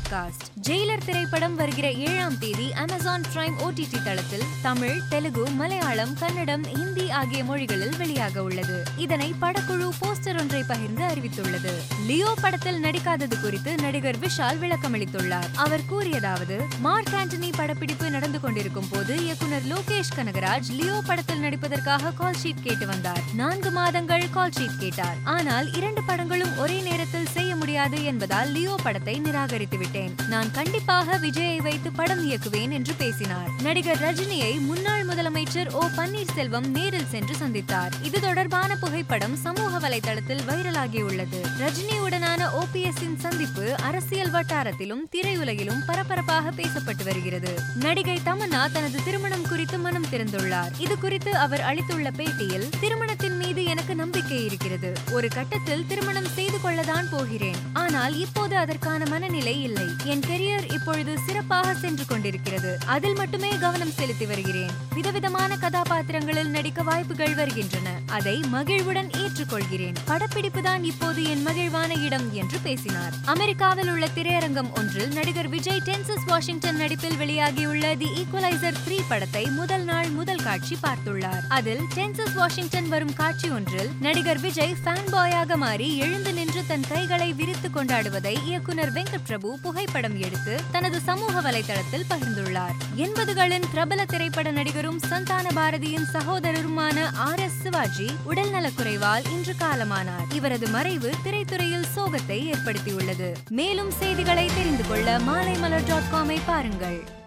Podcast Jailer திரைப்படம் வருகிற ஏழாம் தேதி அமேசான் பிரைம் ஓடிடி தளத்தில் தமிழ் தெலுங்கு மலையாளம் கன்னடம் ஹிந்தி ஆகிய மொழிகளில் வெளியாக உள்ளது. இதனை படக்குழு போஸ்டர் ஒன்றை பகிர்ந்து அறிவித்துள்ளது. லியோ படத்தில் நடிக்காதது குறித்து நடிகர் விஷால் விளக்கமளித்துள்ளார். அவர் கூறியதாவது மார்க் ஆண்டனி படப்பிடிப்பு நடந்து கொண்டிருக்கும் போது இயக்குனர் லோகேஷ் கனகராஜ் லியோ படத்தில் நடிப்பதற்காக கால் ஷீட் கேட்டு வந்தார். நான்கு மாதங்கள் கால் ஷீட் கேட்டார். ஆனால் இரண்டு படங்களும் ஒரே நேரத்தில் செய்ய முடியாது என்பதால் லியோ படத்தை நிராகரித்துவிட்டார். விட்டேன் நான் கண்டிப்பாக விஜயை வைத்து படம் இயக்குவேன் என்று பேசினார். நடிகர் ரஜினியை முன்னாள் முதலமைச்சர் ஓ பன்னீர்செல்வம் நேரில் சென்று சந்தித்தார். இது தொடர்பான புகைப்படம் சமூக வலைதளத்தில் வைரலாகியுள்ளது. ரஜினியுடனான ஓபிஎஸ் இன் சந்திப்பு அரசியல் வட்டாரத்திலும் திரையுலகிலும் பரபரப்பாக பேசப்பட்டு வருகிறது. நடிகை தமன்னா தனது திருமணம் குறித்து மனம் திறந்துள்ளார். இது குறித்து அவர் அளித்துள்ள பேட்டியில் திருமணத்தின் மீது எனக்கு நம்பிக்கை இருக்கிறது. ஒரு கட்டத்தில் திருமணம் செய்து கொள்ளதான் போகிறேன். ஆனால் இப்போது அதற்கான மனநிலை இல்லை. என் கெரியர் இப்பொழுது சிறப்பாக சென்று கொண்டிருக்கிறது. அதில் மட்டுமே கவனம் செலுத்தி வருகிறேன். விதவிதமான கதாபாத்திரங்களில் நடிக்க வாய்ப்புகள் வருகின்றன. அதை மகிழ்வுடன் ஏற்றுக்கொள்கிறேன். படப்பிடிப்பு தான் இப்போது என் மகிழ்வான இடம் என்று பேசினார். அமெரிக்காவில் உள்ள திரையரங்கம் ஒன்றில் நடிகர் விஜய் டென்சஸ் வாஷிங்டன் நடிப்பில் வெளியாகியுள்ள தி ஈக்குவலைசர் த்ரீ படத்தை முதல் நாள் முதல் காட்சி பார்த்துள்ளார். அதில் டென்சஸ் வாஷிங்டன் வரும் காட்சி ஒன்றில் நடிகர் விஜய் ஃபேன் பாயாக மாறி எழுந்து நின்று தன் கைகளை விரித்து கொண்டாடுவதை இயக்குனர் வெங்கட் பிரபு புகைப்படம் எடுத்து தனது சமூக வலைதளத்தில் பகிர்ந்துள்ளார். எண்பதுகளின் பிரபல திரைப்பட நடிகரும் சந்தான பாரதியின் சகோதரருமான ஆர் எஸ் சிவாஜி உடல்நலக்குறைவால் இன்று காலமானார். இவரது மறைவு திரைத்துறையில் சோகத்தை ஏற்படுத்தியுள்ளது. மேலும் செய்திகளை தெரிந்து கொள்ள மாலைமலர் டாட் காமை பாருங்கள்.